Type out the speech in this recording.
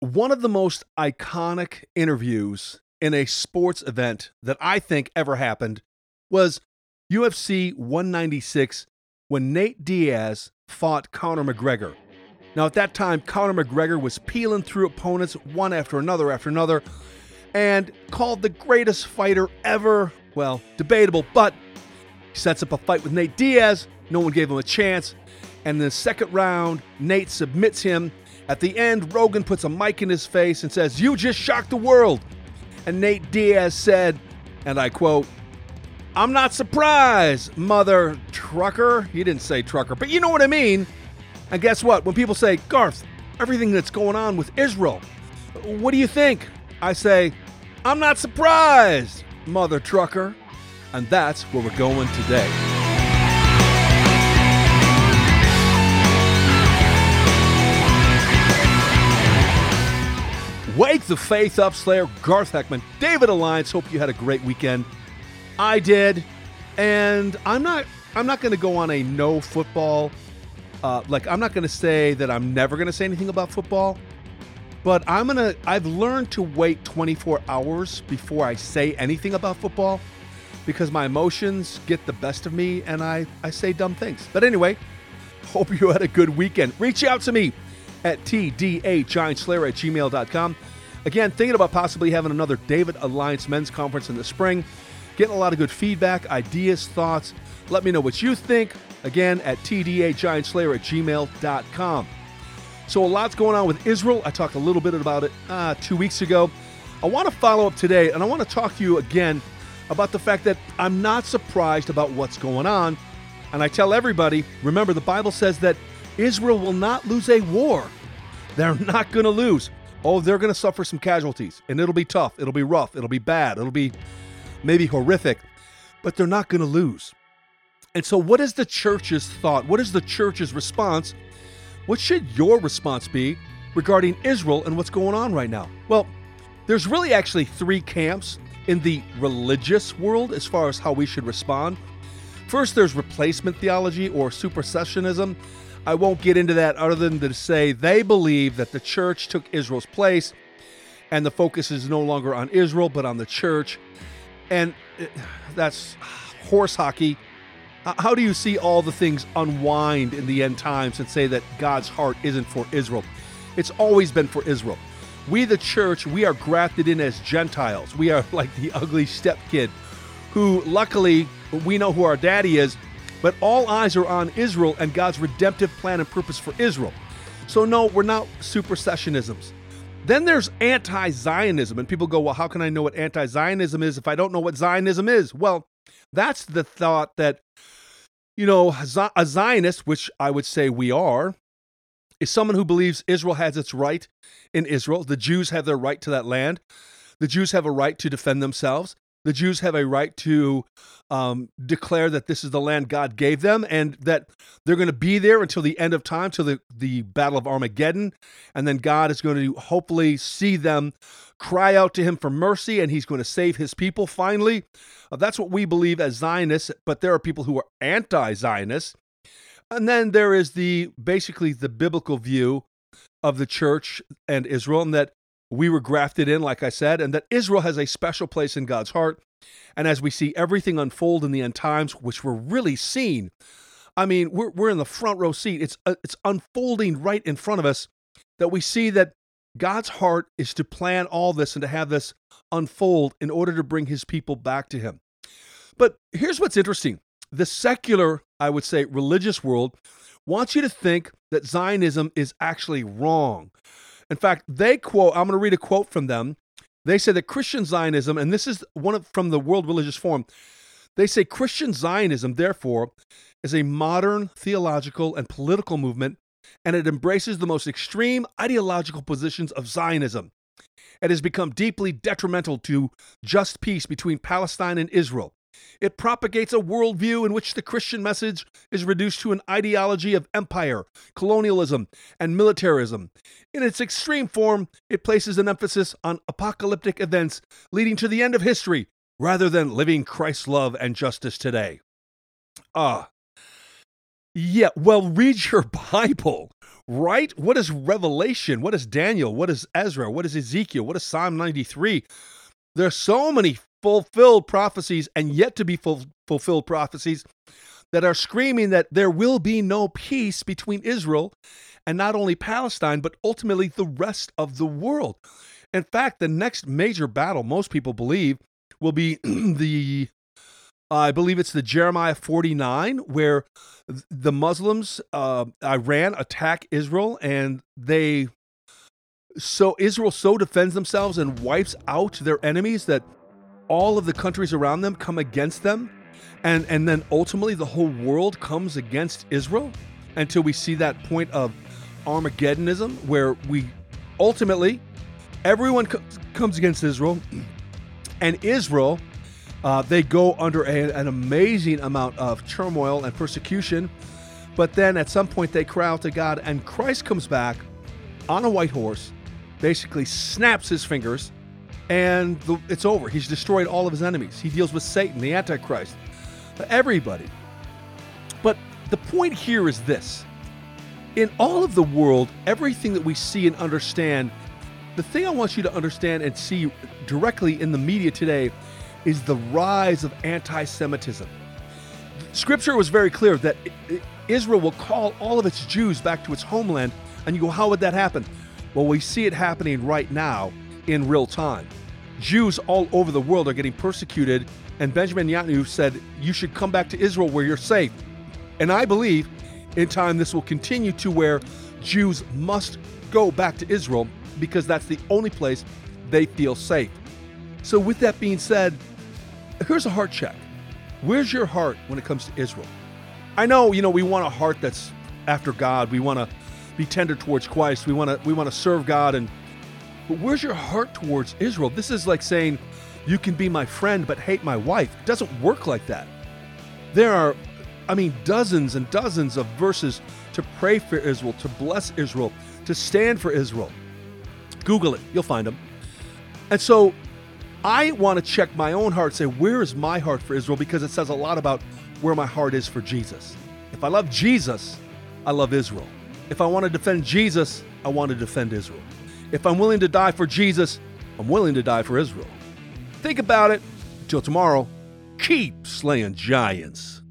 one of the most iconic interviews in a sports event that I think ever happened was UFC 196 when Nate Diaz fought Conor McGregor. Now, at that time, Conor McGregor was peeling through opponents one after another after another and called the greatest fighter ever. Well, debatable, but he sets up a fight with Nate Diaz. No one gave him a chance. And in the second round, Nate submits him. At the end, Rogan puts a mic in his face and says, You just shocked the world. And Nate Diaz said, and I quote, I'm not surprised, mother trucker. He didn't say trucker, but you know what I mean. And guess what? When people say, Garth, everything that's going on with Israel, what do you think? I say, I'm not surprised, mother trucker. And that's where we're going today. The faith up, Slayer, Garth Heckman, David Alliance. Hope you had a great weekend. I did, and I'm not. I'm not going to go on a no football. Uh, like I'm not going to say that I'm never going to say anything about football, but I'm gonna. I've learned to wait 24 hours before I say anything about football because my emotions get the best of me and I I say dumb things. But anyway, hope you had a good weekend. Reach out to me at tdhgiantslayer at gmail.com. Again, thinking about possibly having another David Alliance men's conference in the spring. Getting a lot of good feedback, ideas, thoughts. Let me know what you think. Again, at tdagiantslayer at gmail.com. So, a lot's going on with Israel. I talked a little bit about it uh, two weeks ago. I want to follow up today, and I want to talk to you again about the fact that I'm not surprised about what's going on. And I tell everybody remember, the Bible says that Israel will not lose a war. They're not going to lose. Oh, they're going to suffer some casualties, and it'll be tough. It'll be rough. It'll be bad. It'll be maybe horrific, but they're not going to lose. And so, what is the church's thought? What is the church's response? What should your response be regarding Israel and what's going on right now? Well, there's really actually three camps in the religious world as far as how we should respond. First, there's replacement theology or supersessionism. I won't get into that other than to say they believe that the church took Israel's place and the focus is no longer on Israel but on the church. And uh, that's horse hockey. How do you see all the things unwind in the end times and say that God's heart isn't for Israel? It's always been for Israel. We, the church, we are grafted in as Gentiles. We are like the ugly stepkid who, luckily, we know who our daddy is, but all eyes are on Israel and God's redemptive plan and purpose for Israel. So, no, we're not supersessionisms. Then there's anti Zionism, and people go, Well, how can I know what anti Zionism is if I don't know what Zionism is? Well, that's the thought that, you know, a Zionist, which I would say we are, is someone who believes Israel has its right in Israel. The Jews have their right to that land. The Jews have a right to defend themselves. The Jews have a right to um, declare that this is the land God gave them and that they're going to be there until the end of time, till the, the Battle of Armageddon. And then God is going to hopefully see them cry out to him for mercy and he's going to save his people finally. Uh, that's what we believe as Zionists, but there are people who are anti Zionists. And then there is the basically the biblical view of the church and Israel, and that we were grafted in, like I said, and that Israel has a special place in God's heart. And as we see everything unfold in the end times, which we're really seeing, I mean, we're, we're in the front row seat. It's, uh, it's unfolding right in front of us that we see that God's heart is to plan all this and to have this unfold in order to bring his people back to him. But here's what's interesting the secular, I would say, religious world wants you to think that Zionism is actually wrong. In fact, they quote, I'm going to read a quote from them. They say that Christian Zionism, and this is one of, from the World Religious Forum, they say Christian Zionism, therefore, is a modern theological and political movement, and it embraces the most extreme ideological positions of Zionism. It has become deeply detrimental to just peace between Palestine and Israel. It propagates a worldview in which the Christian message is reduced to an ideology of empire, colonialism, and militarism. In its extreme form, it places an emphasis on apocalyptic events leading to the end of history rather than living Christ's love and justice today. Ah. Yeah, well, read your Bible. right? What is Revelation? What is Daniel? What is Ezra? What is Ezekiel? What is Psalm 93? There are so many fulfilled prophecies and yet to be ful- fulfilled prophecies that are screaming that there will be no peace between Israel and not only Palestine, but ultimately the rest of the world. In fact, the next major battle, most people believe, will be the I believe it's the Jeremiah 49, where the Muslims, uh, Iran, attack Israel, and they so Israel so defends themselves and wipes out their enemies that all of the countries around them come against them, and and then ultimately the whole world comes against Israel until we see that point of Armageddonism, where we ultimately everyone co- comes against Israel, and Israel uh, they go under a, an amazing amount of turmoil and persecution, but then at some point they cry out to God, and Christ comes back on a white horse, basically snaps his fingers, and the, it's over. He's destroyed all of his enemies. He deals with Satan, the Antichrist, everybody. But the point here is this in all of the world, everything that we see and understand, the thing I want you to understand and see directly in the media today is the rise of anti Semitism. Scripture was very clear that Israel will call all of its Jews back to its homeland. And you go, how would that happen? Well, we see it happening right now in real time. Jews all over the world are getting persecuted, and Benjamin Netanyahu said, You should come back to Israel where you're safe. And I believe in time this will continue to where Jews must go back to Israel because that's the only place they feel safe. So, with that being said, here's a heart check. Where's your heart when it comes to Israel? I know, you know, we want a heart that's after God. We want to be tender towards Christ. We want to we want to serve God and but where's your heart towards Israel? This is like saying you can be my friend but hate my wife. It doesn't work like that. There are I mean dozens and dozens of verses to pray for Israel, to bless Israel, to stand for Israel. Google it, you'll find them. And so I want to check my own heart, say, where is my heart for Israel? Because it says a lot about where my heart is for Jesus. If I love Jesus, I love Israel. If I want to defend Jesus, I want to defend Israel. If I'm willing to die for Jesus, I'm willing to die for Israel. Think about it. Until tomorrow, keep slaying giants.